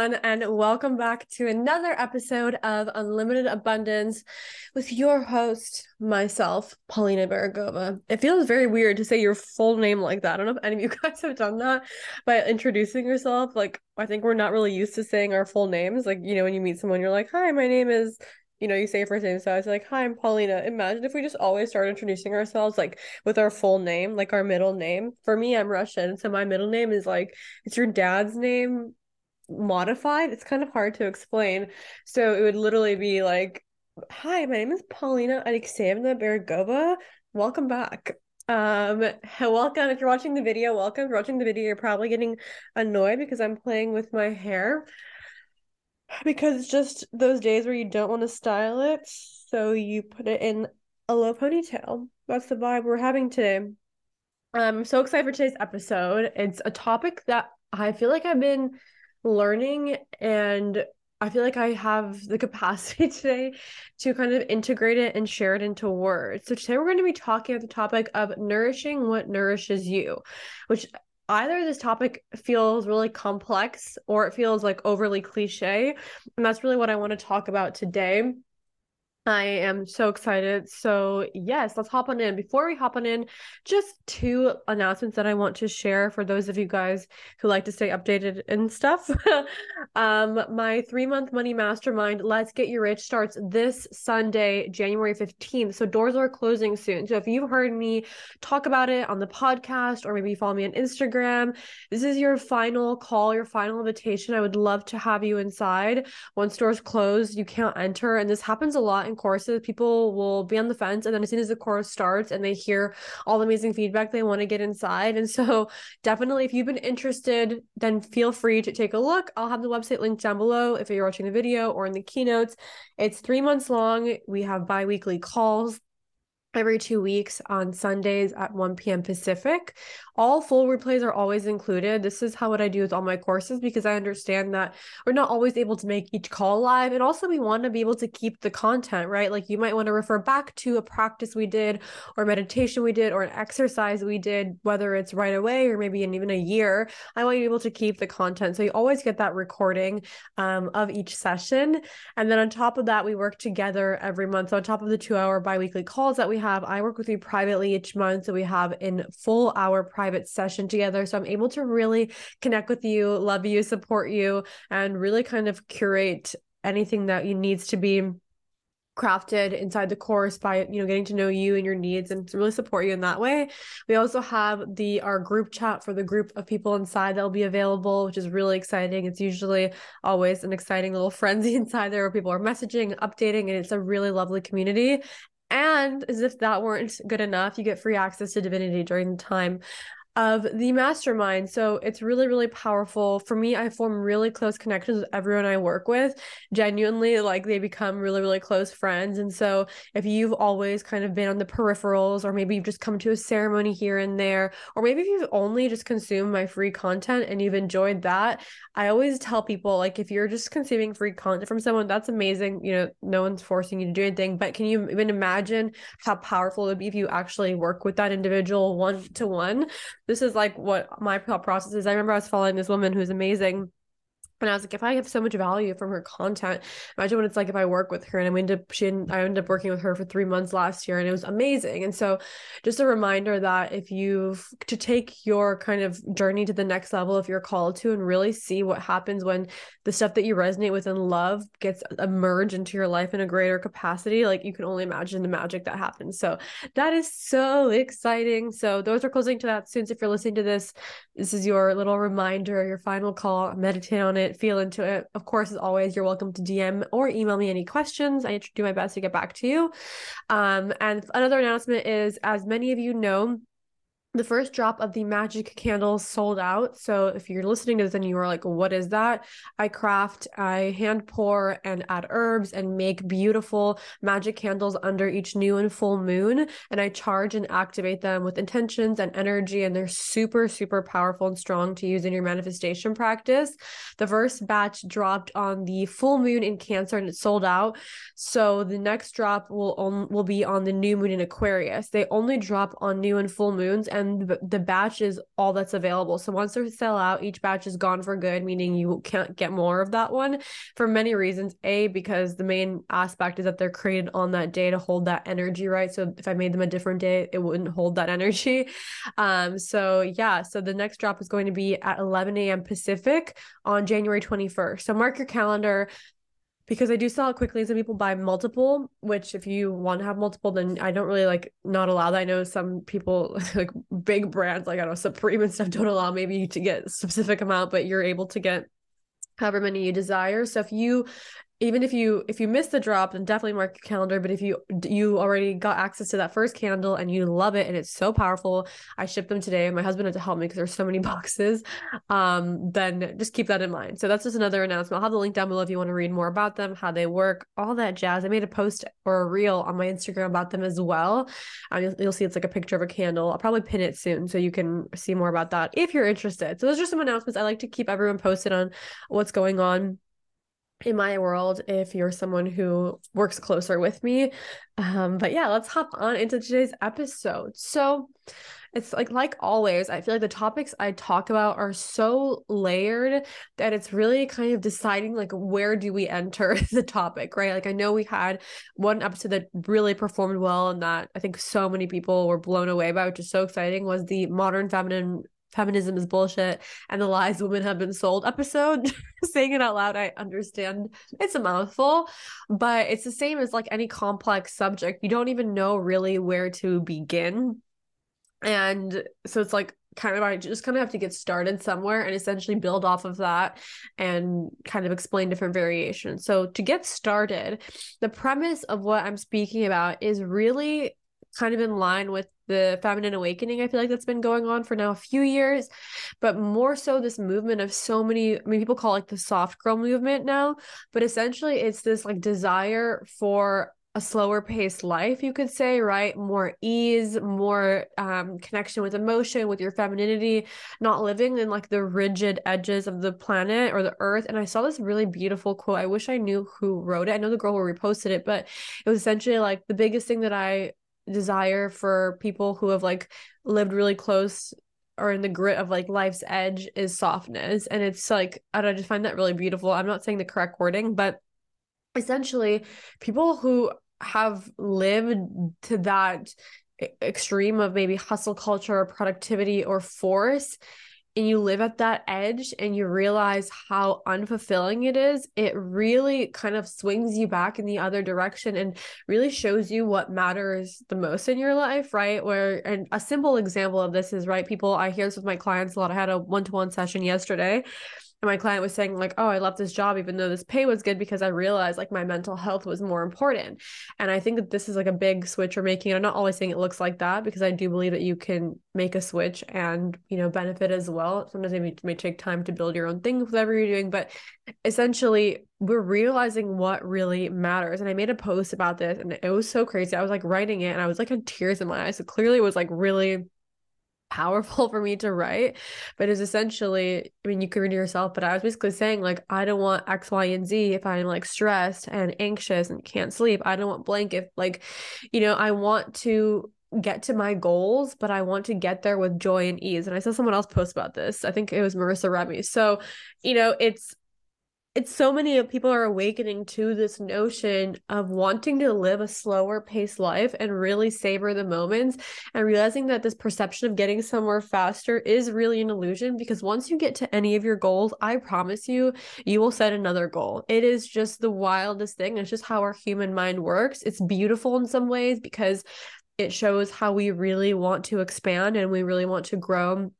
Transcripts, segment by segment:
everyone, and welcome back to another episode of Unlimited Abundance with your host, myself, Paulina Baragova. It feels very weird to say your full name like that. I don't know if any of you guys have done that by introducing yourself. Like, I think we're not really used to saying our full names. Like, you know, when you meet someone, you're like, hi, my name is you know, you say first name. So I was like, hi, I'm Paulina. Imagine if we just always start introducing ourselves like with our full name, like our middle name. For me, I'm Russian. So my middle name is like, it's your dad's name modified. It's kind of hard to explain. So it would literally be like, hi, my name is Paulina Alexeyevna Bergova. Welcome back. Um, welcome. If you're watching the video, welcome. If you're watching the video, you're probably getting annoyed because I'm playing with my hair because it's just those days where you don't want to style it, so you put it in a low ponytail. That's the vibe we're having today. I'm so excited for today's episode. It's a topic that I feel like I've been learning and I feel like I have the capacity today to kind of integrate it and share it into words. So today we're going to be talking about the topic of nourishing what nourishes you, which either this topic feels really complex or it feels like overly cliche. And that's really what I want to talk about today. I am so excited. So, yes, let's hop on in. Before we hop on in, just two announcements that I want to share for those of you guys who like to stay updated and stuff. um, my three month money mastermind, Let's Get You Rich, starts this Sunday, January 15th. So, doors are closing soon. So, if you've heard me talk about it on the podcast or maybe you follow me on Instagram, this is your final call, your final invitation. I would love to have you inside. Once doors close, you can't enter. And this happens a lot in courses, people will be on the fence. And then as soon as the course starts and they hear all the amazing feedback, they want to get inside. And so, definitely, if you've been interested, then feel free to take a look. I'll have the website linked down below if you're watching the video or in the keynotes. It's three months long. We have bi weekly calls every two weeks on Sundays at 1 p.m. Pacific. All full replays are always included. This is how what I do with all my courses because I understand that we're not always able to make each call live. And also we want to be able to keep the content, right? Like you might want to refer back to a practice we did or meditation we did or an exercise we did, whether it's right away or maybe in even a year. I want you to be able to keep the content. So you always get that recording um, of each session. And then on top of that, we work together every month. So on top of the two hour biweekly calls that we have, I work with you privately each month. So we have in full hour private session together. So I'm able to really connect with you, love you, support you, and really kind of curate anything that you needs to be crafted inside the course by you know getting to know you and your needs and to really support you in that way we also have the our group chat for the group of people inside that'll be available which is really exciting it's usually always an exciting little frenzy inside there where people are messaging updating and it's a really lovely community and as if that weren't good enough, you get free access to divinity during the time of the mastermind. So it's really, really powerful. For me, I form really close connections with everyone I work with. Genuinely, like they become really, really close friends. And so if you've always kind of been on the peripherals, or maybe you've just come to a ceremony here and there, or maybe if you've only just consumed my free content and you've enjoyed that, I always tell people like if you're just consuming free content from someone, that's amazing. You know, no one's forcing you to do anything. But can you even imagine how powerful it would be if you actually work with that individual one to one? This is like what my thought process is. I remember I was following this woman who's amazing and I was like, if I have so much value from her content, imagine what it's like if I work with her. And I ended up, she, I ended up working with her for three months last year, and it was amazing. And so, just a reminder that if you've to take your kind of journey to the next level, if you're called to, and really see what happens when the stuff that you resonate with and love gets emerged into your life in a greater capacity, like you can only imagine the magic that happens. So that is so exciting. So those are closing to that soon. So if you're listening to this, this is your little reminder, your final call. Meditate on it feel into it. Of course, as always, you're welcome to DM or email me any questions. I do my best to get back to you. Um, and another announcement is, as many of you know, the first drop of the magic candles sold out. So if you're listening to this and you are like, what is that? I craft, I hand pour and add herbs and make beautiful magic candles under each new and full moon. And I charge and activate them with intentions and energy. And they're super, super powerful and strong to use in your manifestation practice. The first batch dropped on the full moon in Cancer and it sold out. So the next drop will, on, will be on the new moon in Aquarius. They only drop on new and full moons. And and the, batch is all that's available. So once they sell out, each batch is gone for good, meaning you can't get more of that one for many reasons. A, because the main aspect is that they're created on that day to hold that energy, right? So if I made them a different day, it wouldn't hold that energy. Um, so yeah, so the next drop is going to be at 11 a.m. Pacific on January 21st. So mark your calendar because I do sell it quickly. Some people buy multiple, which if you want to have multiple, then I don't really like not allow that. I know some people like big brands like I don't know Supreme and stuff don't allow maybe to get specific amount, but you're able to get however many you desire. So if you even if you if you miss the drop then definitely mark your calendar. But if you you already got access to that first candle and you love it and it's so powerful i shipped them today. My husband had to help me because there's so many boxes. Um then just keep that in mind. So that's just another announcement. I'll have the link down below if you want to read more about them how they work all that jazz. I made a post or a reel on my instagram about them as well. Um, you'll, you'll see it's like a picture of a candle. I'll probably pin it soon so you can see more about that if you're interested. So those are some announcements i like to keep everyone posted on what's going on in my world if you're someone who works closer with me. Um, but yeah, let's hop on into today's episode. So it's like like always, I feel like the topics I talk about are so layered that it's really kind of deciding like where do we enter the topic, right? Like I know we had one episode that really performed well and that I think so many people were blown away by, which is so exciting, was the modern feminine feminism is bullshit and the lies women have been sold episode saying it out loud i understand. It's a mouthful but it's the same as like any complex subject. You don't even know really where to begin. And so it's like kind of I just kind of have to get started somewhere and essentially build off of that and kind of explain different variations. So to get started, the premise of what I'm speaking about is really kind of in line with the feminine awakening i feel like that's been going on for now a few years. But more so this movement of so many i mean people call it the soft girl movement now. But essentially it's this like desire for a slower paced life you could say right? More ease more um, connection with emotion with your femininity not living in like the rigid edges of the planet or the earth. And i saw this really beautiful quote. I wish i knew who wrote it. I know the girl who reposted it but it was essentially like the biggest thing that i desire for people who have like lived really close or in the grit of like life's edge is softness. And it's like i don't I just find that really beautiful. I'm not saying the correct wording but essentially people who have lived to that extreme of maybe hustle culture or productivity or force and you live at that edge and you realize how unfulfilling it is, it really kind of swings you back in the other direction and really shows you what matters the most in your life, right? Where, and a simple example of this is, right, people, I hear this with my clients a lot. I had a one to one session yesterday and my client was saying like oh i left this job even though this pay was good because i realized like my mental health was more important. And i think that this is like a big switch we're making. I'm not always saying it looks like that because i do believe that you can make a switch and you know benefit as well. Sometimes it may, may take time to build your own thing whatever you're doing but essentially we're realizing what really matters. And i made a post about this and it was so crazy. I was like writing it and i was like in tears in my eyes. So clearly it was like really powerful for me to write but it's essentially i mean you can read it yourself but i was basically saying like i don't want x y and z if i'm like stressed and anxious and can't sleep. I don't want blank if like you know i want to get to my goals but i want to get there with joy and ease. And i saw someone else post about this. I think it was marissa remy. So you know it's it's so many people are awakening to this notion of wanting to live a slower paced life and really savor the moments and realizing that this perception of getting somewhere faster is really an illusion because once you get to any of your goals i promise you you will set another goal. It is just the wildest thing. It's just how our human mind works. It's beautiful in some ways because it shows how we really want to expand and we really want to grow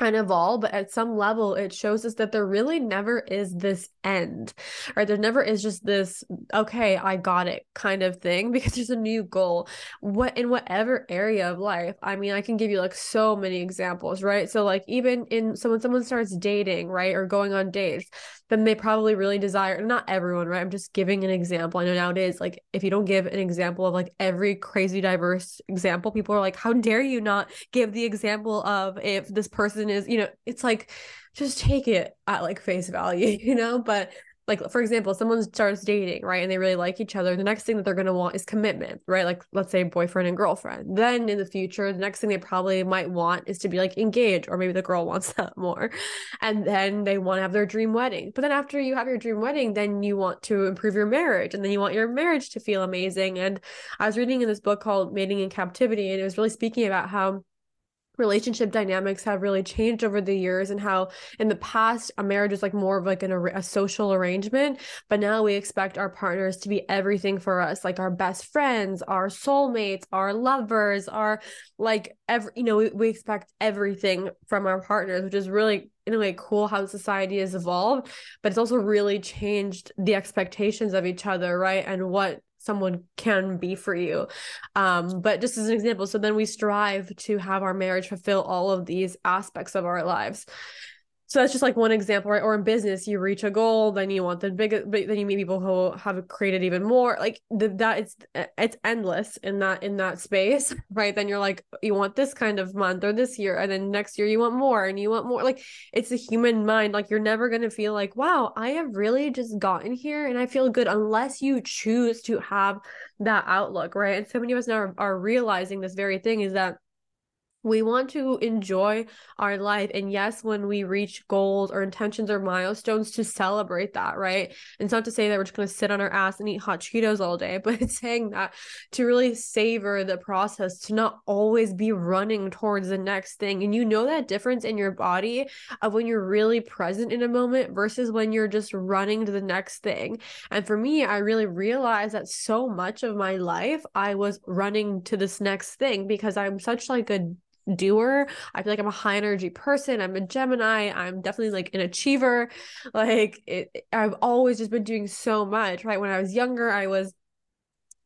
and evolve but at some level it shows us that there really never is this end right? There never is just this okay i got it kind of thing because there's a new goal. What in whatever area of life i mean i can give you like so many examples right? So like even in so when someone starts dating right or going on dates then they probably really desire not everyone right? I'm just giving an example. I know nowadays like if you don't give an example of like every crazy diverse example people are like how dare you not give the example of if this person is you know it's like just take it at like face value you know? But like for example someone starts dating right and they really like each other the next thing that they're going to want is commitment right? Like let's say boyfriend and girlfriend. Then in the future the next thing they probably might want is to be like engaged or maybe the girl wants that more. And then they want to have their dream wedding. But then after you have your dream wedding then you want to improve your marriage and then you want your marriage to feel amazing. And i was reading in this book called mating in captivity and it was really speaking about how relationship dynamics have really changed over the years and how in the past a marriage is like more of like an, a social arrangement but now we expect our partners to be everything for us like our best friends our soulmates our lovers our like every you know we, we expect everything from our partners which is really in a way cool how society has evolved but it's also really changed the expectations of each other right? And what someone can be for you. Um, but just as an example, so then we strive to have our marriage fulfill all of these aspects of our lives so that's just like one example right? Or in business you reach a goal then you want the big but then you meet people who have created even more like the, that it's it's endless in that in that space right? Then you're like you want this kind of month or this year and then next year you want more and you want more like it's a human mind like you're never going to feel like wow i have really just gotten here and i feel good unless you choose to have that outlook right? And so many of us now are, are realizing this very thing is that we want to enjoy our life and yes when we reach goals or intentions or milestones to celebrate that right? And it's not to say that we're just going to sit on our ass and eat hot cheetos all day but it's saying that to really savor the process to not always be running towards the next thing. And you know that difference in your body of when you're really present in a moment versus when you're just running to the next thing. And for me i really realized that so much of my life i was running to this next thing because i'm such like a doer. I feel like I'm a high energy person. I'm a Gemini. I'm definitely like an achiever. Like it, I've always just been doing so much, right? When I was younger, I was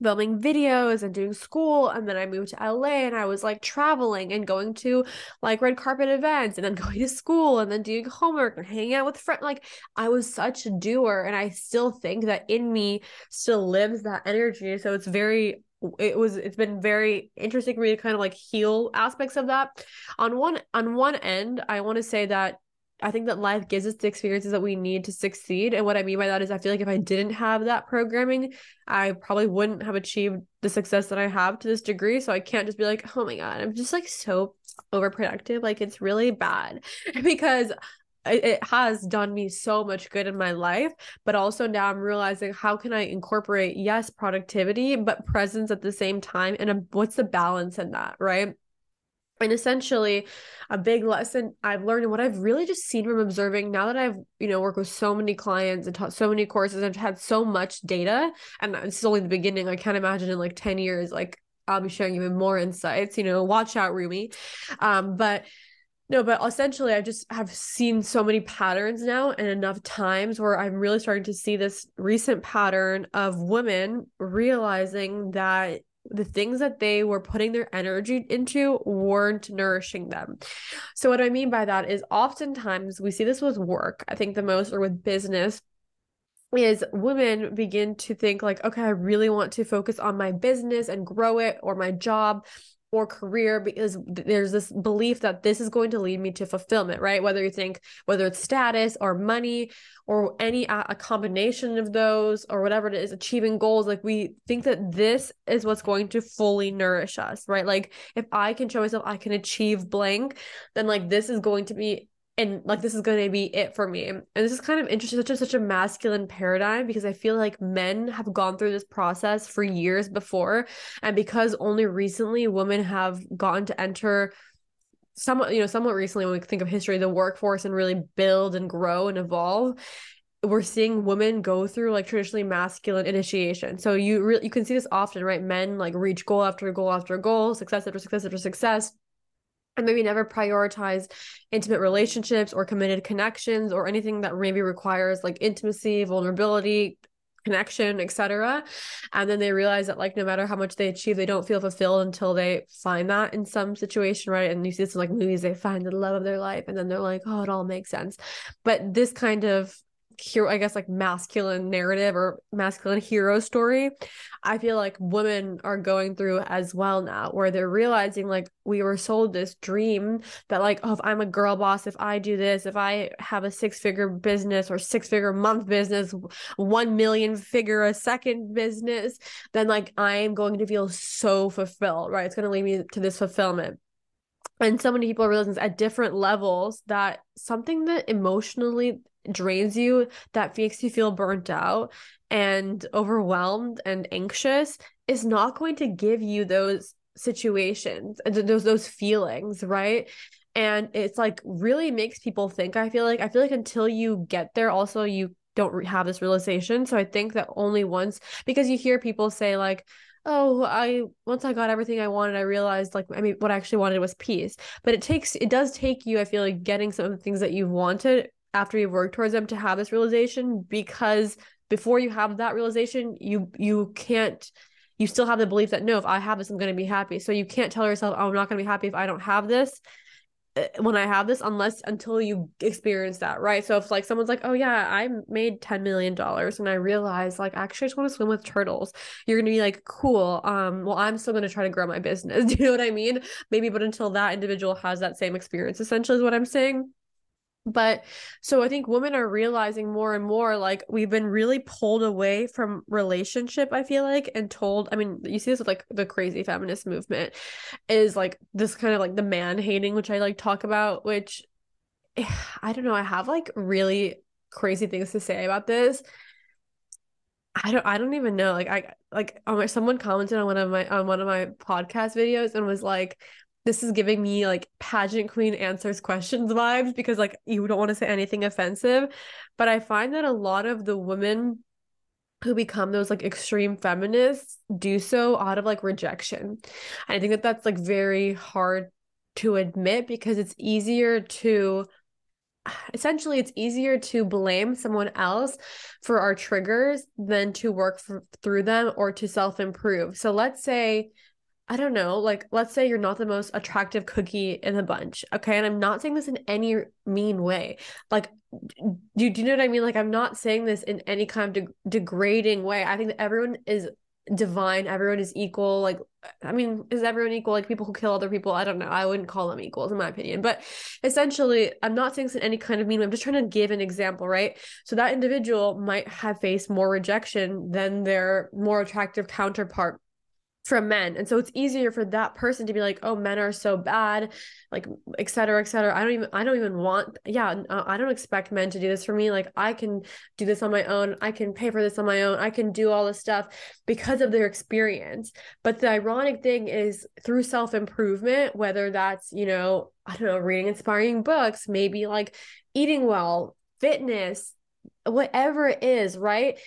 filming videos and doing school and then I moved to LA and I was like traveling and going to like red carpet events and then going to school and then doing homework and hanging out with friends like I was such a doer and I still think that in me still lives that energy so it's very it was it's been very interesting for me to kind of like heal aspects of that. On one on one end i want to say that i think that life gives us the experiences that we need to succeed. And what i mean by that is i feel like if i didn't have that programming i probably wouldn't have achieved the success that i have to this degree. So i can't just be like oh my god i'm just like so overproductive. Like it's really bad because it has done me so much good in my life but also now i'm realizing how can i incorporate yes productivity but presence at the same time and a, what's the balance in that right? And essentially a big lesson i've learned and what i've really just seen from observing now that i've you know worked with so many clients and taught so many courses i've had so much data and it's only the beginning i can't imagine in like 10 years like i'll be sharing even more insights you know watch out rumi. Um but no, but essentially, I just have seen so many patterns now and enough times where I'm really starting to see this recent pattern of women realizing that the things that they were putting their energy into weren't nourishing them. So, what I mean by that is oftentimes we see this with work, I think the most, or with business is women begin to think like okay i really want to focus on my business and grow it or my job or career because there's this belief that this is going to lead me to fulfillment right? Whether you think whether it's status or money or any uh, a combination of those or whatever it is achieving goals like we think that this is what's going to fully nourish us right? Like if i can show myself i can achieve blank then like this is going to be and like this is going to be it for me and this is kind of interesting such a such a masculine paradigm because i feel like men have gone through this process for years before and because only recently women have gotten to enter somewhat you know somewhat recently when we think of history the workforce and really build and grow and evolve we're seeing women go through like traditionally masculine initiation. So you really you can see this often, right? Men like reach goal after goal after goal, success after success after success and maybe never prioritize intimate relationships or committed connections or anything that maybe requires like intimacy, vulnerability, connection, etc. And then they realize that like no matter how much they achieve, they don't feel fulfilled until they find that in some situation, right? And you see this in like movies, they find the love of their life and then they're like, oh, it all makes sense. But this kind of hero, I guess like masculine narrative or masculine hero story, I feel like women are going through as well now, where they're realizing like we were sold this dream that like, oh, if I'm a girl boss, if I do this, if I have a six figure business or six figure month business, one million figure a second business, then like I am going to feel so fulfilled, right? It's going to lead me to this fulfillment and so many people are realizing at different levels that something that emotionally drains you that makes you feel burnt out and overwhelmed and anxious is not going to give you those situations uh, and those those feelings right? And it's like really makes people think i feel like i feel like until you get there also you don't have this realization. So i think that only once because you hear people say like oh i once i got everything i wanted i realized like i mean what i actually wanted was peace. But it takes it does take you i feel like getting some of the things that you've wanted after you've worked towards them to have this realization because before you have that realization you you can't you still have the belief that no if i have this i'm going to be happy so you can't tell yourself oh, i'm not going to be happy if i don't have this uh, when I have this unless until you experience that, right? So if like someone's like, "Oh yeah, I made 10 million dollars and I realized like actually I just want to swim with turtles." You're going to be like, "Cool. Um well, I'm still going to try to grow my business." Do you know what I mean? Maybe but until that individual has that same experience essentially is what I'm saying but so i think women are realizing more and more like we've been really pulled away from relationship i feel like and told i mean you see this with like the crazy feminist movement is like this kind of like the man hating which i like talk about which i don't know i have like really crazy things to say about this I don't I don't even know. Like I like um, someone commented on one of my on one of my podcast videos and was like, this is giving me like pageant queen answers questions vibes because like you don't want to say anything offensive. But i find that a lot of the women who become those like extreme feminists do so out of like rejection. And i think that that's like very hard to admit because it's easier to essentially it's easier to blame someone else for our triggers than to work for, through them or to self improve so let's say I don't know, like let's say you're not the most attractive cookie in the bunch, okay? And I'm not saying this in any mean way. Like do, do you know what I mean? Like I'm not saying this in any kind of de- degrading way. I think that everyone is divine, everyone is equal. Like I mean, is everyone equal? Like people who kill other people, I don't know. I wouldn't call them equals in my opinion. But essentially, I'm not saying this in any kind of mean way. I'm just trying to give an example, right? So that individual might have faced more rejection than their more attractive counterpart from men. And so it's easier for that person to be like oh men are so bad like et cetera et cetera. I don't even i don't even want yeah uh, i don't expect men to do this for me. Like i can do this on my own. I can pay for this on my own. I can do all this stuff because of their experience. But the ironic thing is through self-improvement whether that's you know i don't know reading inspiring books maybe like eating well fitness whatever it is right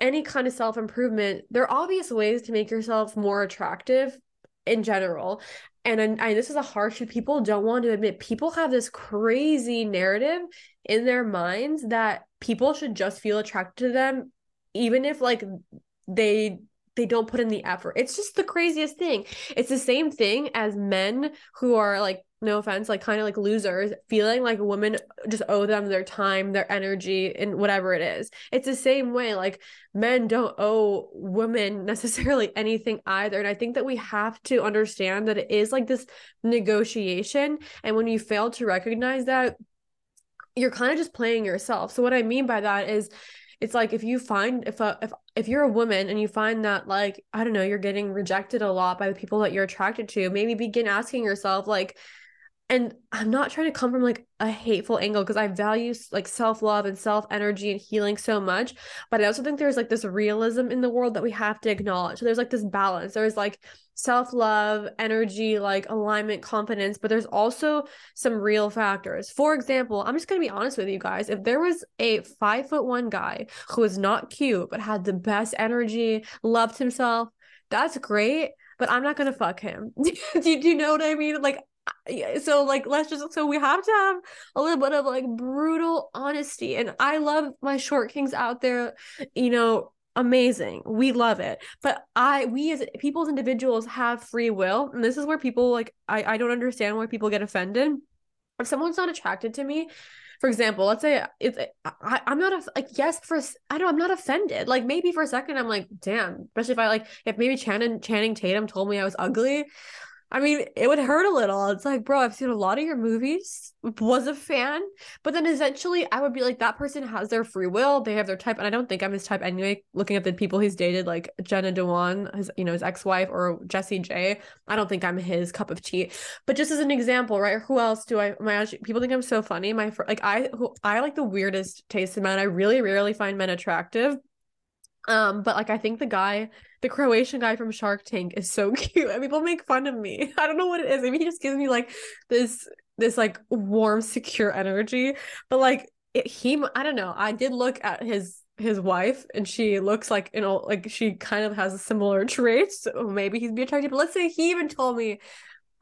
any kind of self improvement, there are obvious ways to make yourself more attractive in general. And, and, and this is a harsh people don't want to admit. People have this crazy narrative in their minds that people should just feel attracted to them, even if like they they don't put in the effort. It's just the craziest thing. It's the same thing as men who are like no offense, like kind of like losers, feeling like women just owe them their time, their energy, and whatever it is. It's the same way, like men don't owe women necessarily anything either. And I think that we have to understand that it is like this negotiation. And when you fail to recognize that, you're kind of just playing yourself. So what I mean by that is it's like if you find if a if if you're a woman and you find that like I don't know, you're getting rejected a lot by the people that you're attracted to, maybe begin asking yourself like and i'm not trying to come from like a hateful angle because i value like self-love and self-energy and healing so much but i also think there's like this realism in the world that we have to acknowledge so there's like this balance there's like self-love energy like alignment confidence but there's also some real factors for example i'm just going to be honest with you guys if there was a five foot one guy who was not cute but had the best energy loved himself that's great but I'm not gonna fuck him. do, do you know what I mean? Like so like let's just so we have to have a little bit of like brutal honesty and i love my short kings out there you know amazing we love it but i we as people as individuals have free will and this is where people like i i don't understand why people get offended if someone's not attracted to me for example, let's say it's eh, I, I'm not a, like yes for I don't I'm not offended. Like maybe for a second I'm like damn, especially if I like if maybe Channing Channing Tatum told me I was ugly, I mean, it would hurt a little. It's like, bro, I've seen a lot of your movies, was a fan, but then eventually I would be like, that person has their free will, they have their type, and I don't think I'm his type anyway. Looking at the people he's dated, like Jenna Dewan, his you know his ex wife, or Jessie J, I don't think I'm his cup of tea. But just as an example, right? Who else do I? My people think I'm so funny. My like I who I like the weirdest taste in men. I really rarely find men attractive. Um, but like I think the guy, the Croatian guy from Shark Tank is so cute. And people make fun of me. I don't know what it is. Maybe he just gives me like this this like warm, secure energy. But like it, he I don't know. I did look at his his wife and she looks like you know like she kind of has a similar traits so maybe he'd be attractive but let's say he even told me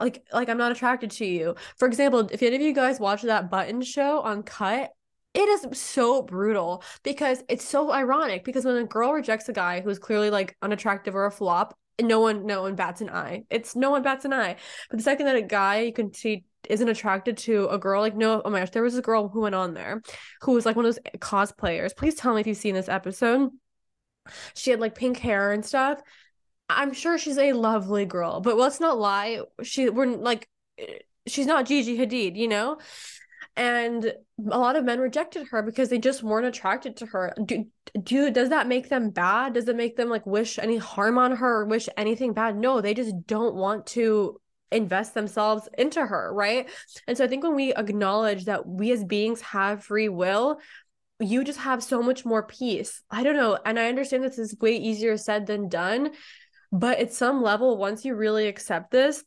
like like i'm not attracted to you for example if any of you guys watch that button show on cut it is so brutal because it's so ironic because when a girl rejects a guy who's clearly like unattractive or a flop no one no one bats an eye. It's no one bats an eye. But the second that a guy you can see isn't attracted to a girl like no oh my gosh there was a girl who went on there who was like one of those cosplayers. Please tell me if you've seen this episode. She had like pink hair and stuff. I'm sure she's a lovely girl but let's not lie she we're like eh, she's not gigi hadid you know and a lot of men rejected her because they just weren't attracted to her. Do, do does that make them bad? Does it make them like wish any harm on her or wish anything bad? No they just don't want to invest themselves into her right? And so i think when we acknowledge that we as beings have free will you just have so much more peace. I don't know and i understand this is way easier said than done but at some level once you really accept this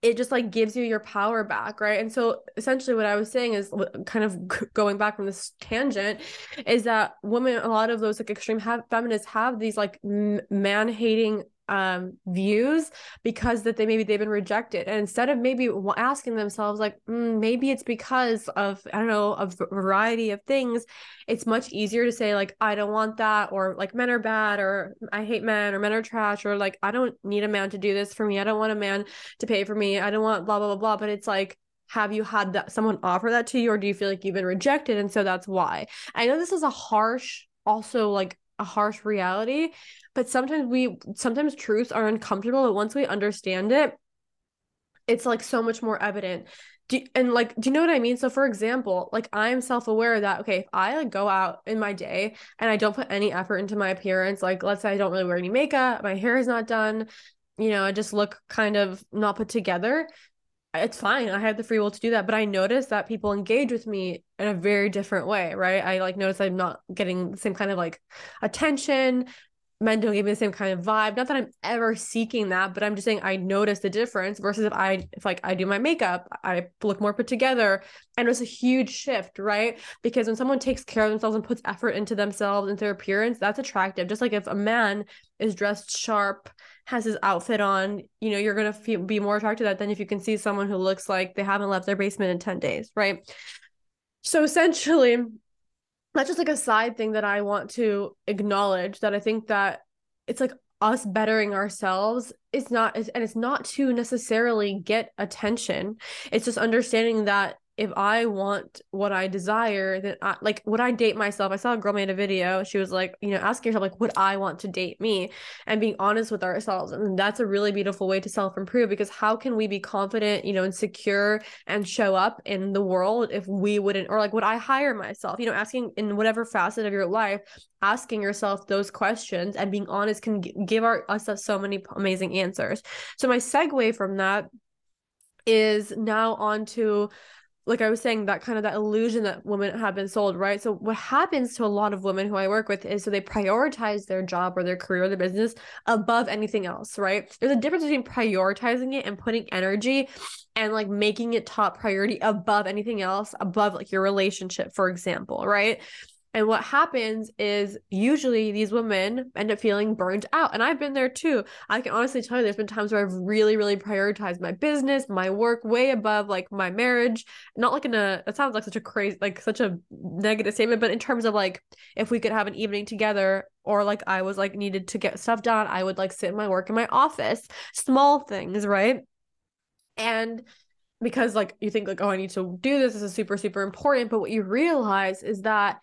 it just like gives you your power back right? And so essentially what i was saying is kind of going back from this tangent is that women a lot of those like extreme have, feminists have these like man hating um views because that they maybe they've been rejected. And instead of maybe asking themselves like mm, maybe it's because of i don't know a variety of things it's much easier to say like i don't want that or like men are bad or i hate men or men are trash or like i don't need a man to do this for me. I don't want a man to pay for me. I don't want blah blah blah blah. But it's like have you had that someone offer that to you or do you feel like you've been rejected? And so that's why. I know this is a harsh also like a harsh reality but sometimes we sometimes truths are uncomfortable but once we understand it it's like so much more evident. Do, and like do you know what i mean? So for example like i'm self-aware that okay if i like go out in my day and i don't put any effort into my appearance like let's say i don't really wear any makeup my hair is not done you know i just look kind of not put together it's fine. I have the free will to do that. But I notice that people engage with me in a very different way, right? I like notice I'm not getting the same kind of like attention. Men don't give me the same kind of vibe. Not that I'm ever seeking that, but I'm just saying I notice the difference versus if I if like I do my makeup, I look more put together. And it's a huge shift, right? Because when someone takes care of themselves and puts effort into themselves, into their appearance, that's attractive. Just like if a man is dressed sharp has his outfit on, you know, you're going to be more attracted to that than if you can see someone who looks like they haven't left their basement in 10 days, right? So essentially, that's just like a side thing that I want to acknowledge that I think that it's like us bettering ourselves is not and it's not to necessarily get attention. It's just understanding that if I want what I desire, then I like would I date myself? I saw a girl made a video. She was like, you know, asking herself, like, would I want to date me? And being honest with ourselves. And that's a really beautiful way to self-improve because how can we be confident, you know, and secure and show up in the world if we wouldn't, or like, would I hire myself? You know, asking in whatever facet of your life, asking yourself those questions and being honest can give our us so many amazing answers. So my segue from that is now on to like I was saying, that kind of that illusion that women have been sold, right? So what happens to a lot of women who I work with is so they prioritize their job or their career or their business above anything else, right? There's a difference between prioritizing it and putting energy and like making it top priority above anything else, above like your relationship, for example, right? And what happens is usually these women end up feeling burnt out. And I've been there too. I can honestly tell you there's been times where I've really, really prioritized my business, my work way above like my marriage. Not like in a, it sounds like such a crazy, like such a negative statement, but in terms of like if we could have an evening together or like I was like needed to get stuff done, I would like sit in my work in my office, small things, right? And because like you think like oh i need to do this this is super super important but what you realize is that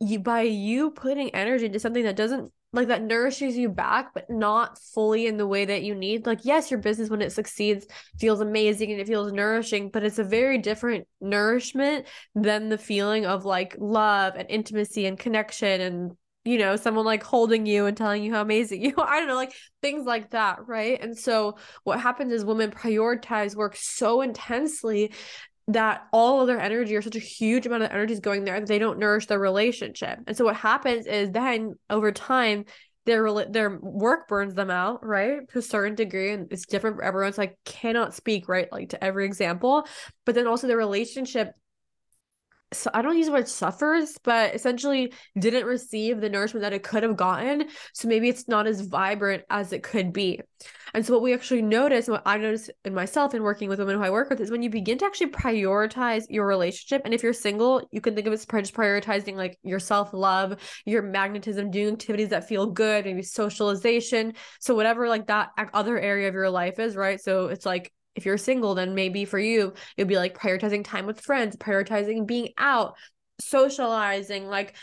you by you putting energy into something that doesn't like that nourishes you back but not fully in the way that you need like yes your business when it succeeds feels amazing and it feels nourishing but it's a very different nourishment than the feeling of like love and intimacy and connection and you know someone like holding you and telling you how amazing you are. I don't know like things like that right? And so what happens is women prioritize work so intensely that all of their energy or such a huge amount of energy is going there that they don't nourish their relationship. And so what happens is then over time their their work burns them out, right? To a certain degree and it's different for everyone. So I cannot speak right like to every example, but then also the relationship so I don't use the word suffers, but essentially didn't receive the nourishment that it could have gotten. So maybe it's not as vibrant as it could be. And so what we actually notice, what I notice in myself and working with women who I work with, is when you begin to actually prioritize your relationship. And if you're single, you can think of it as prioritizing like your self love, your magnetism, doing activities that feel good, maybe socialization. So whatever like that other area of your life is, right? So it's like if you're single, then maybe for you, it'd be like prioritizing time with friends, prioritizing being out, socializing, like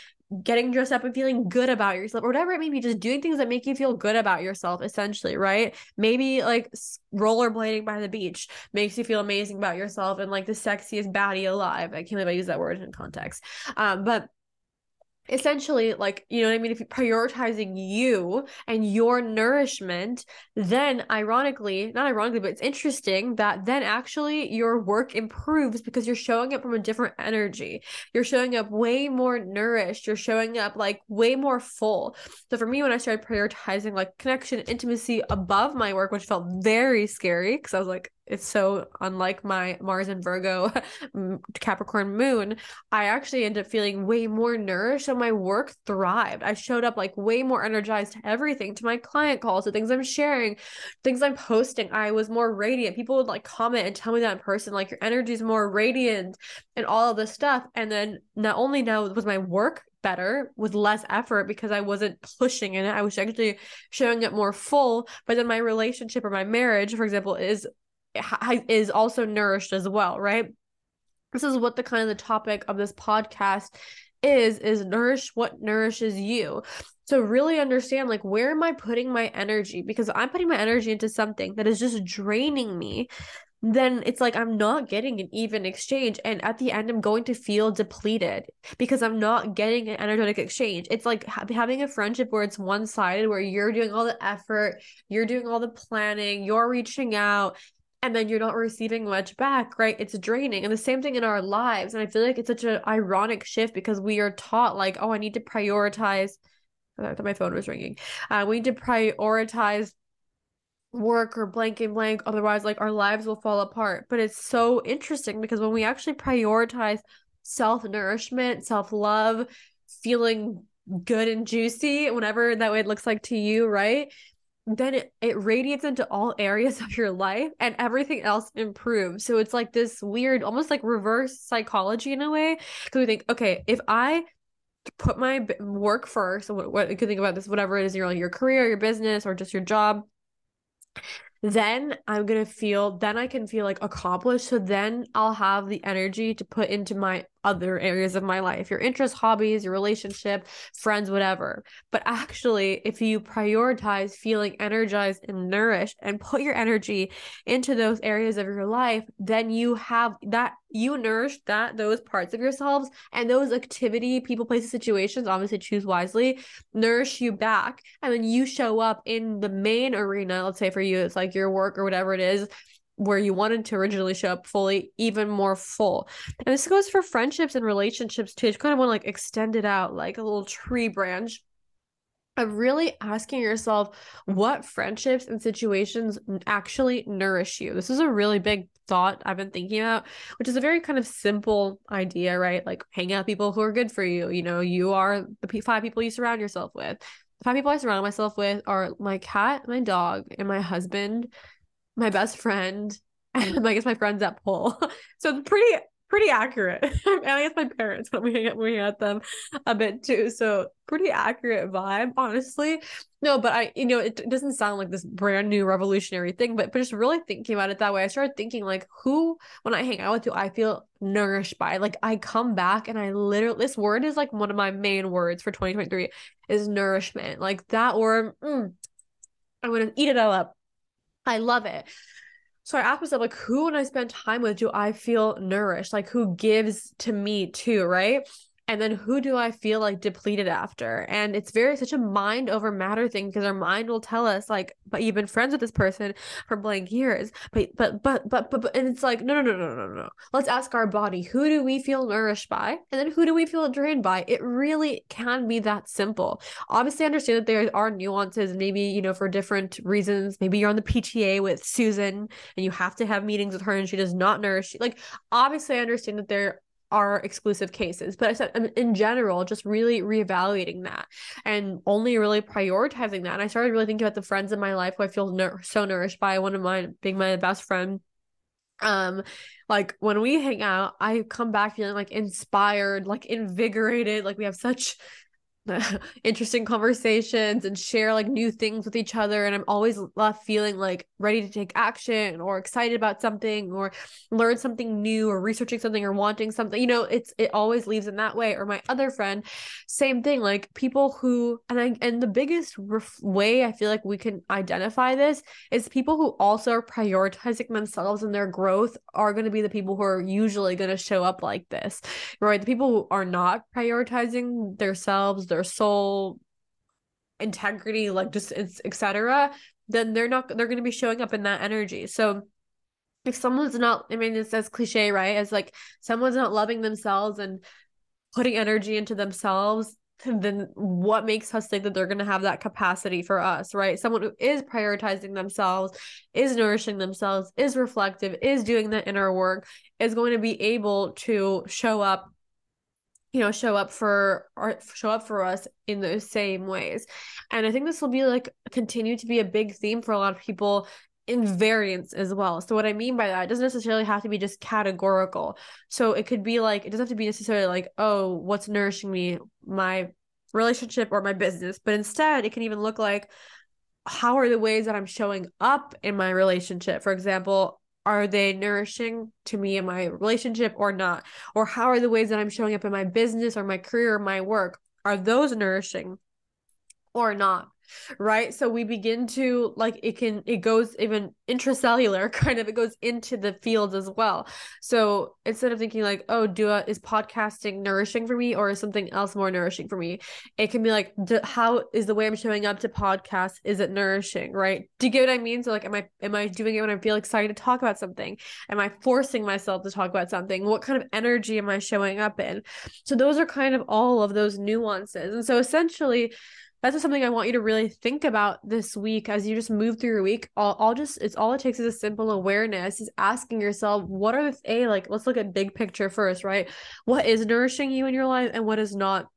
getting dressed up and feeling good about yourself or whatever it may be just doing things that make you feel good about yourself essentially right? Maybe like rollerblading by the beach makes you feel amazing about yourself and like the sexiest baddie alive. I can't believe i use that word in context. Um but essentially like you know what i mean? If you're prioritizing you and your nourishment then ironically not ironically but it's interesting that then actually your work improves because you're showing up from a different energy. You're showing up way more nourished. You're showing up like way more full. So for me when i started prioritizing like connection intimacy above my work which felt very scary because i was like it's so unlike my Mars and Virgo Capricorn moon, I actually ended up feeling way more nourished and my work thrived. I showed up like way more energized to everything, to my client calls, to things I'm sharing, things I'm posting. I was more radiant. People would like comment and tell me that in person, like your energy is more radiant and all of this stuff. And then not only now was my work better with less effort because I wasn't pushing in it. I was actually showing it more full. But then my relationship or my marriage, for example, is is also nourished as well, right? This is what the kind of the topic of this podcast is is nourish what nourishes you. So really understand like where am I putting my energy because I'm putting my energy into something that is just draining me then it's like I'm not getting an even exchange. And at the end, I'm going to feel depleted because I'm not getting an energetic exchange. It's like ha- having a friendship where it's one sided, where you're doing all the effort, you're doing all the planning, you're reaching out, and then you're not receiving much back, right? It's draining. And the same thing in our lives. And I feel like it's such an ironic shift because we are taught, like, oh, I need to prioritize. I thought my phone was ringing. Uh, we need to prioritize work or blank and blank. Otherwise, like, our lives will fall apart. But it's so interesting because when we actually prioritize self nourishment, self love, feeling good and juicy, whatever that way it looks like to you, right? Then it, it radiates into all areas of your life and everything else improves. So it's like this weird, almost like reverse psychology in a way. Because we think, okay, if I put my work first, what, what you can think about this, whatever it is, your your career, your business, or just your job, then I'm gonna feel, then I can feel like accomplished. So then I'll have the energy to put into my other areas of my life your interests, hobbies, your relationship, friends, whatever. But actually, if you prioritize feeling energized and nourished and put your energy into those areas of your life, then you have that you nourish that those parts of yourselves and those activity, people, places, situations, obviously choose wisely, nourish you back. And then you show up in the main arena. Let's say for you, it's like your work or whatever it is where you wanted to originally show up fully, even more full. And this goes for friendships and relationships too. You kind of want to like extend it out like a little tree branch of really asking yourself what friendships and situations actually nourish you. This is a really big thought I've been thinking about, which is a very kind of simple idea, right? Like hang out people who are good for you. You know, you are the five people you surround yourself with. The five people I surround myself with are my cat, my dog, and my husband my best friend and I guess my friends at Pole. so it's pretty pretty accurate. and I guess my parents when we hang out, we hang them a bit too. So pretty accurate vibe, honestly. No, but I, you know, it doesn't sound like this brand new revolutionary thing, but, but just really thinking about it that way, I started thinking like, who, when I hang out with, do I feel nourished by? Like, I come back and I literally, this word is like one of my main words for 2023 is nourishment. Like that word, mm, I'm going to eat it all up. I love it. So I asked myself, like, who when I spend time with do I feel nourished? Like, who gives to me too, right? And then who do I feel like depleted after? And it's very such a mind over matter thing because our mind will tell us like, but you've been friends with this person for blank years, but but but but but, but and it's like no no no no no no. Let's ask our body who do we feel nourished by, and then who do we feel drained by? It really can be that simple. Obviously, I understand that there are nuances, maybe you know for different reasons. Maybe you're on the PTA with Susan and you have to have meetings with her, and she does not nourish you. Like obviously, I understand that there are exclusive cases but i said um, in general just really reevaluating that and only really prioritizing that. And i started really thinking about the friends in my life who i feel so nourished by. One of mine being my best friend um like when we hang out i come back feeling like inspired like invigorated like we have such interesting conversations and share like new things with each other and i'm always left feeling like ready to take action or excited about something or learn something new or researching something or wanting something you know it's it always leaves in that way. Or my other friend same thing like people who and I, and the biggest ref- way i feel like we can identify this is people who also are prioritizing themselves and their growth are going to be the people who are usually going to show up like this right? The people who are not prioritizing themselves their soul integrity like just etc then they're not they're going to be showing up in that energy. So if someone's not i mean it's as cliche right as like someone's not loving themselves and putting energy into themselves then what makes us think that they're going to have that capacity for us right? Someone who is prioritizing themselves is nourishing themselves is reflective is doing the inner work is going to be able to show up you know show up for or show up for us in those same ways. And i think this will be like continue to be a big theme for a lot of people in variance as well. So what i mean by that doesn't necessarily have to be just categorical. So it could be like it doesn't have to be necessarily like oh what's nourishing me? My relationship or my business. But instead it can even look like how are the ways that i'm showing up in my relationship? For example are they nourishing to me in my relationship or not? Or how are the ways that i'm showing up in my business or my career or my work are those nourishing or not right? So we begin to like it can it goes even intracellular kind of it goes into the fields as well. So instead of thinking like oh do a, is podcasting nourishing for me or is something else more nourishing for me? It can be like how is the way i'm showing up to podcast is it nourishing? Right? Do you get what i mean? So like am i am i doing it when i feel excited to talk about something? Am i forcing myself to talk about something? What kind of energy am i showing up in? So those are kind of all of those nuances. And so essentially that's just something I want you to really think about this week as you just move through your week. All, all just it's all it takes is a simple awareness, is asking yourself, what are the a like? Let's look at big picture first, right? What is nourishing you in your life, and what is not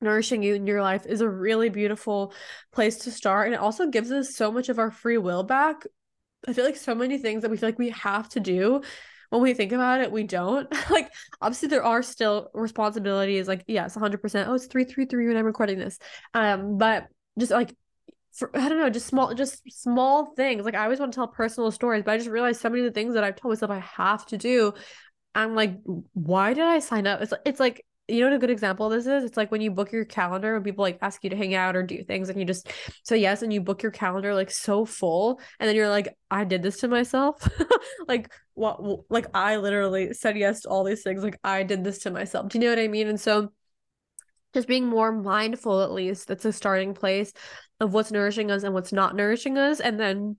nourishing you in your life is a really beautiful place to start, and it also gives us so much of our free will back. I feel like so many things that we feel like we have to do when we think about it, we don't. like, obviously, there are still responsibilities. Like, yes, 100%. Oh, it's 333 when I'm recording this. Um, but just like, for, I don't know, just small, just small things. Like, I always want to tell personal stories, but I just realized so many of the things that I've told myself I have to do. I'm like, why did I sign up? It's it's like you know what a good example this is? It's like when you book your calendar when people like ask you to hang out or do things and you just say yes and you book your calendar like so full and then you're like, I did this to myself. like what like I literally said yes to all these things. Like I did this to myself. Do you know what I mean? And so just being more mindful at least that's a starting place of what's nourishing us and what's not nourishing us and then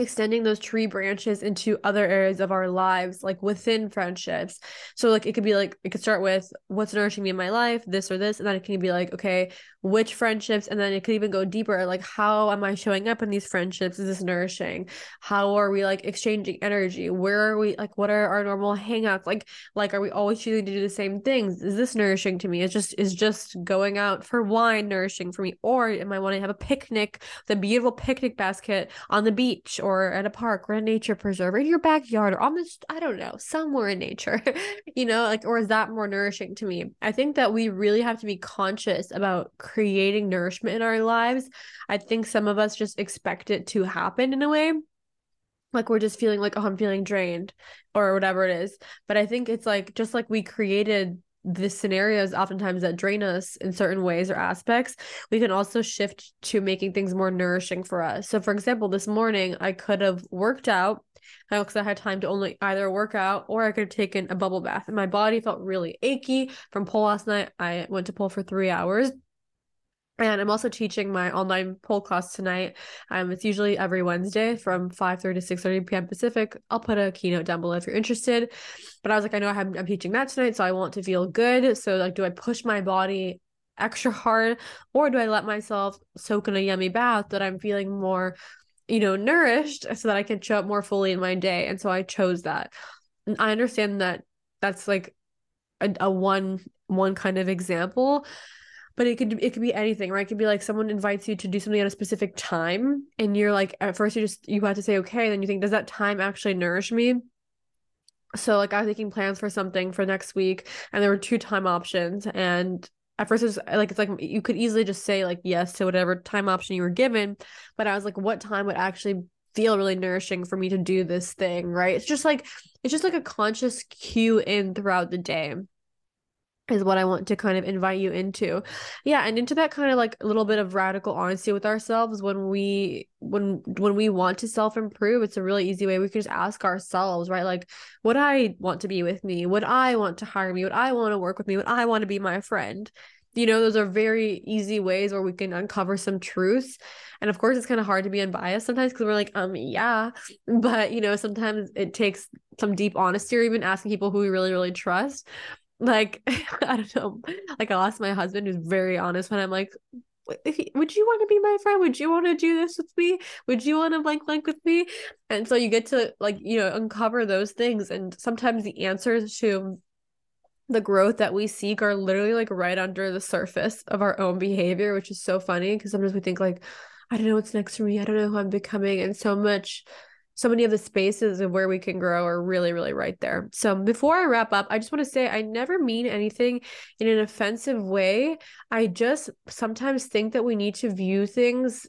extending those tree branches into other areas of our lives like within friendships. So like it could be like it could start with what's nourishing me in my life? This or this and then it can be like okay which friendships? And then it could even go deeper like how am i showing up in these friendships? Is this nourishing? How are we like exchanging energy? Where are we like what are our normal hangouts like like are we always choosing to do the same things? Is this nourishing to me? It's just is just going out for wine nourishing for me? Or am i wanting to have a picnic the beautiful picnic basket on the beach or at a park or a nature preserve or in your backyard or almost I don't know, somewhere in nature. you know, like or is that more nourishing to me? I think that we really have to be conscious about creating nourishment in our lives. I think some of us just expect it to happen in a way like we're just feeling like oh i'm feeling drained or whatever it is but i think it's like just like we created the scenarios oftentimes that drain us in certain ways or aspects we can also shift to making things more nourishing for us so for example this morning i could have worked out uh, because I had time to only either work out or I could have taken a bubble bath. And my body felt really achy from pole last night. I went to pole for three hours and I'm also teaching my online pole class tonight. Um, it's usually every Wednesday from 5:30 to 6:30 p.m. Pacific. I'll put a keynote down below if you're interested. But I was like, I know I have, I'm teaching that tonight, so I want to feel good. So like, do I push my body extra hard, or do I let myself soak in a yummy bath that I'm feeling more, you know, nourished, so that I can show up more fully in my day? And so I chose that. And I understand that that's like a, a one one kind of example but it could it could be anything right? It could be like someone invites you to do something at a specific time and you're like at first you just you have to say okay. Then you think does that time actually nourish me? So like i was making plans for something for next week and there were two time options and at first it's like it's like you could easily just say like yes to whatever time option you were given but i was like what time would actually feel really nourishing for me to do this thing right? It's just like it's just like a conscious cue in throughout the day is what I want to kind of invite you into. Yeah, and into that kind of like a little bit of radical honesty with ourselves when we when when we want to self-improve, it's a really easy way we can just ask ourselves, right? Like, would I want to be with me? Would I want to hire me? Would I want to work with me? Would I want to be my friend? You know, those are very easy ways where we can uncover some truths. And of course, it's kind of hard to be unbiased sometimes because we're like, um, yeah. But, you know, sometimes it takes some deep honesty or even asking people who we really, really trust like I don't know. Like I'll ask my husband who's very honest when I'm like, would you want to be my friend? Would you want to do this with me? Would you want to blank blank with me? And so you get to like, you know, uncover those things. And sometimes the answers to the growth that we seek are literally like right under the surface of our own behavior, which is so funny because sometimes we think like, I don't know what's next for me. I don't know who I'm becoming. And so much so many of the spaces of where we can grow are really, really right there. So before I wrap up, I just want to say I never mean anything in an offensive way. I just sometimes think that we need to view things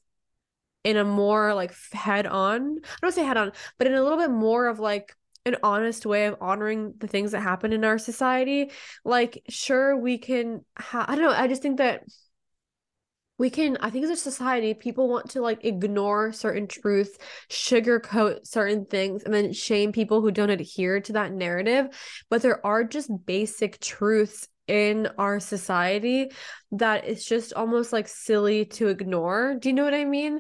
in a more like head on. I don't say head on, but in a little bit more of like an honest way of honoring the things that happen in our society. Like, sure, we can. Ha- I don't know. I just think that we can i think as a society people want to like ignore certain truths sugarcoat certain things and then shame people who don't adhere to that narrative but there are just basic truths in our society that it's just almost like silly to ignore do you know what i mean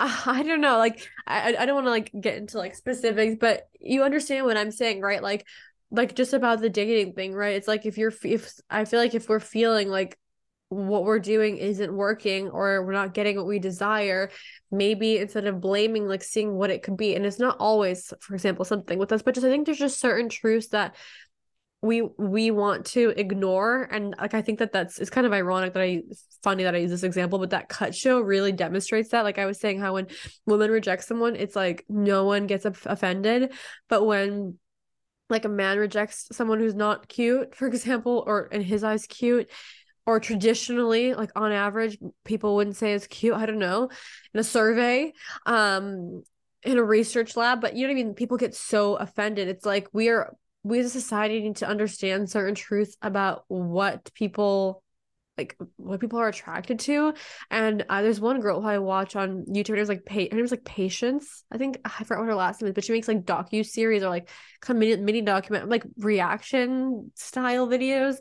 I don't know, like I I don't want to like get into like specifics, but you understand what I'm saying, right? Like like just about the dating thing, right? It's like if you're if I feel like if we're feeling like what we're doing isn't working or we're not getting what we desire maybe instead of blaming like seeing what it could be. And it's not always for example something with us but just i think there's just certain truths that we we want to ignore. And like i think that that's it's kind of ironic that i funny that i use this example but that cut show really demonstrates that. Like i was saying how when women reject someone it's like no one gets offended. But when like a man rejects someone who's not cute for example or in his eyes cute or traditionally like on average people wouldn't say it's cute i don't know in a survey um in a research lab but you know what i mean? People get so offended. It's like we are we as a society need to understand certain truths about what people like what people are attracted to. And uh, there's one girl who i watch on youtube her like pa- her name's like patience i think. I forgot what her last name is but she makes like docu series or like kind of mini, mini document like reaction style videos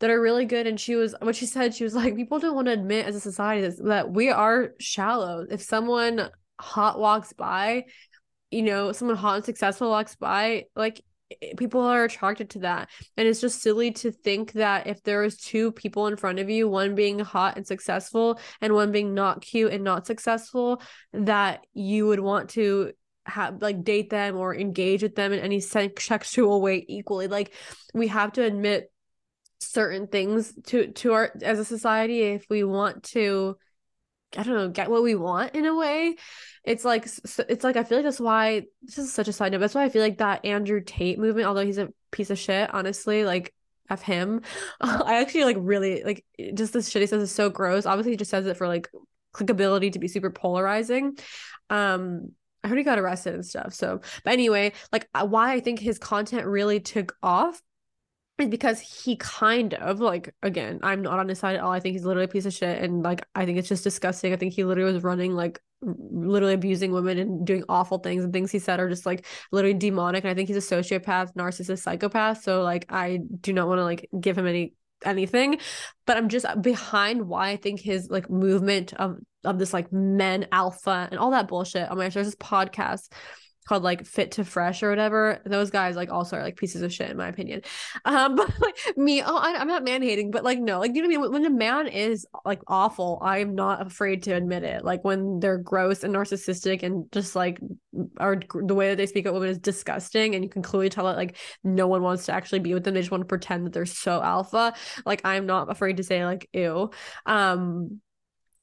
that are really good. And she was, what she said, she was like, people don't want to admit as a society that we are shallow. If someone hot walks by, you know, someone hot and successful walks by, like people are attracted to that. And it's just silly to think that if there is two people in front of you, one being hot and successful and one being not cute and not successful, that you would want to have like date them or engage with them in any sexual way equally. Like we have to admit certain things to to our as a society if we want to I don't know, get what we want in a way. It's like it's like I feel like that's why this is such a side note. That's why I feel like that Andrew Tate movement, although he's a piece of shit, honestly, like of him. I actually like really like just this shit he says is so gross. Obviously, he just says it for like clickability to be super polarizing. Um, I heard he got arrested and stuff. So, but anyway, like uh, why I think his content really took off is because he kind of like again, I'm not on his side at all. I think he's literally a piece of shit, and like I think it's just disgusting. I think he literally was running like literally abusing women and doing awful things, and things he said are just like literally demonic. And I think he's a sociopath, narcissist, psychopath. So like I do not want to like give him any anything but i'm just behind why i think his like movement of of this like men alpha and all that bullshit oh my gosh there's this podcast called like Fit to Fresh or whatever. Those guys like also are like pieces of shit in my opinion. Um, but like me, oh, I, am not man hating, but like no, like you know what I mean. When a man is like awful, I'm not afraid to admit it. Like when they're gross and narcissistic and just like are the way that they speak of women is disgusting, and you can clearly tell that like no one wants to actually be with them. They just want to pretend that they're so alpha. Like I'm not afraid to say like ew. Um,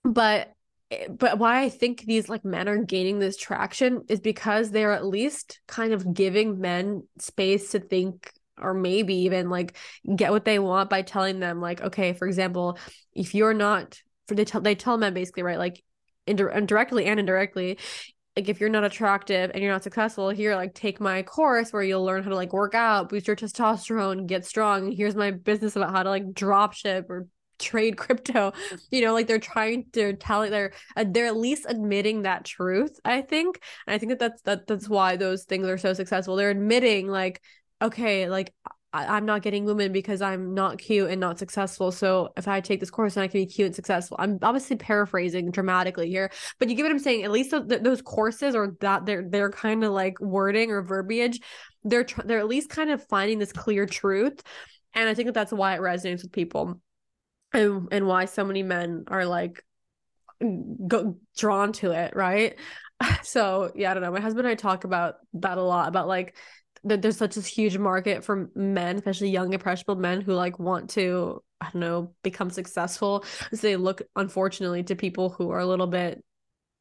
but Eh, but why I think these like men are gaining this traction is because they're at least kind of giving men space to think or maybe even like get what they want by telling them like okay for example if you're not for they tell they tell men basically right like indirectly uh, and indirectly like if you're not attractive and you're not successful here like take my course where you'll learn how to like work out boost your testosterone get strong here's my business about how to like drop ship or trade crypto you know like they're trying to tell they're uh, they're at least admitting that truth i think and i think that that's that that's why those things are so successful they're admitting like okay like I, am not getting women because I'm not cute and not successful. So if I take this course, and I can be cute and successful. I'm obviously paraphrasing dramatically here, but you get what I'm saying. At least th- those courses or that they're they're kind of like wording or verbiage. They're tr- they're at least kind of finding this clear truth, and I think that that's why it resonates with people and and why so many men are like go drawn to it right? So yeah i don't know. My husband and i talk about that a lot about like that there's such a huge market for men especially young impressionable men who like want to i don't know become successful. So they look unfortunately to people who are a little bit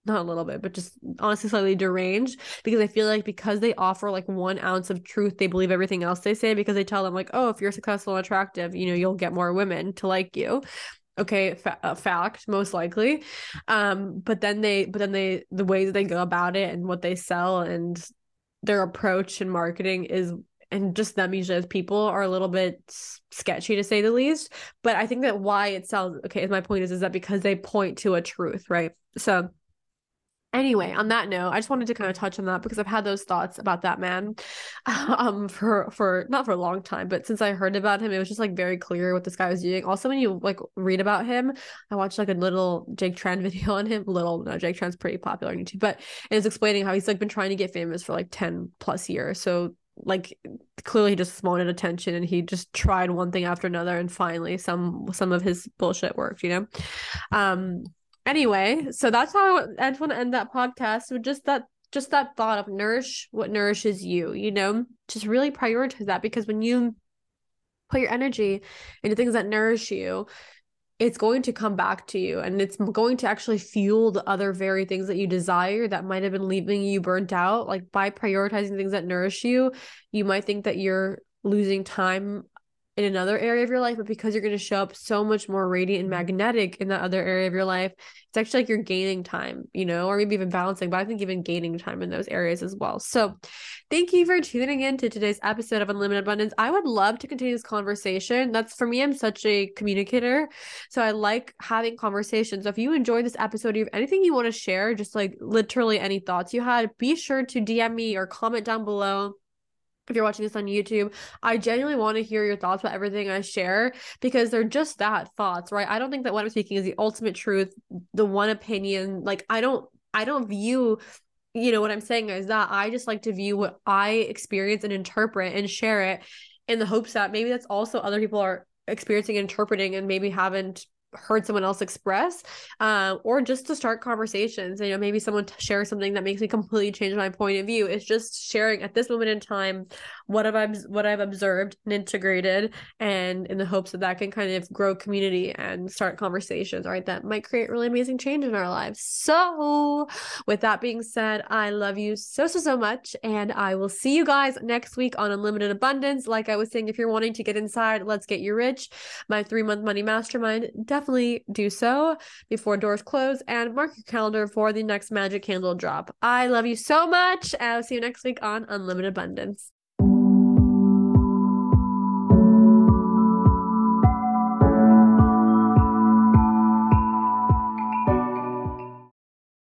not a little bit, but just honestly slightly deranged because I feel like because they offer like one ounce of truth, they believe everything else they say because they tell them like, oh, if you're successful and attractive, you know, you'll get more women to like you. Okay, fa- uh, fact, most likely. Um, but then they, but then they, the way that they go about it and what they sell and their approach and marketing is and just them usually as people are a little bit sketchy to say the least but i think that why it sells okay my point is is that because they point to a truth right so anyway on that note i just wanted to kind of touch on that because i've had those thoughts about that man um for for not for a long time but since i heard about him it was just like very clear what this guy was doing. Also when you like read about him i watched like a little jake tran video on him. Little no jake tran's pretty popular on youtube but it was explaining how he's like been trying to get famous for like 10 plus years. So like clearly he just wanted attention and he just tried one thing after another and finally some some of his bullshit worked you know? Um anyway, so that's how I want to end that podcast with just that just that thought of nourish what nourishes you, you know, just really prioritize that because when you put your energy into things that nourish you, it's going to come back to you and it's going to actually fuel the other very things that you desire that might have been leaving you burnt out. Like by prioritizing things that nourish you, you might think that you're losing time in another area of your life, but because you're going to show up so much more radiant and mm-hmm. magnetic in that other area of your life, it's actually like you're gaining time, you know, or maybe even balancing, but I think even gaining time in those areas as well. So, thank you for tuning in to today's episode of Unlimited Abundance. I would love to continue this conversation. That's for me, I'm such a communicator. So, I like having conversations. So, if you enjoyed this episode, you have anything you want to share, just like literally any thoughts you had, be sure to DM me or comment down below if you're watching this on YouTube, I genuinely want to hear your thoughts about everything I share because they're just that thoughts, right? I don't think that what I'm speaking is the ultimate truth, the one opinion. Like I don't I don't view you know what I'm saying is that I just like to view what I experience and interpret and share it in the hopes that maybe that's also other people are experiencing interpreting and maybe haven't heard someone else express uh, or just to start conversations. You know maybe someone shares something that makes me completely change my point of view. It's just sharing at this moment in time what have i what i've observed and integrated and in the hopes that that can kind of grow community and start conversations right that might create really amazing change in our lives so with that being said i love you so so so much and i will see you guys next week on unlimited abundance like i was saying if you're wanting to get inside let's get you rich my three month money mastermind definitely definitely do so before doors close and mark your calendar for the next magic candle drop. I love you so much. And I'll see you next week on Unlimited Abundance.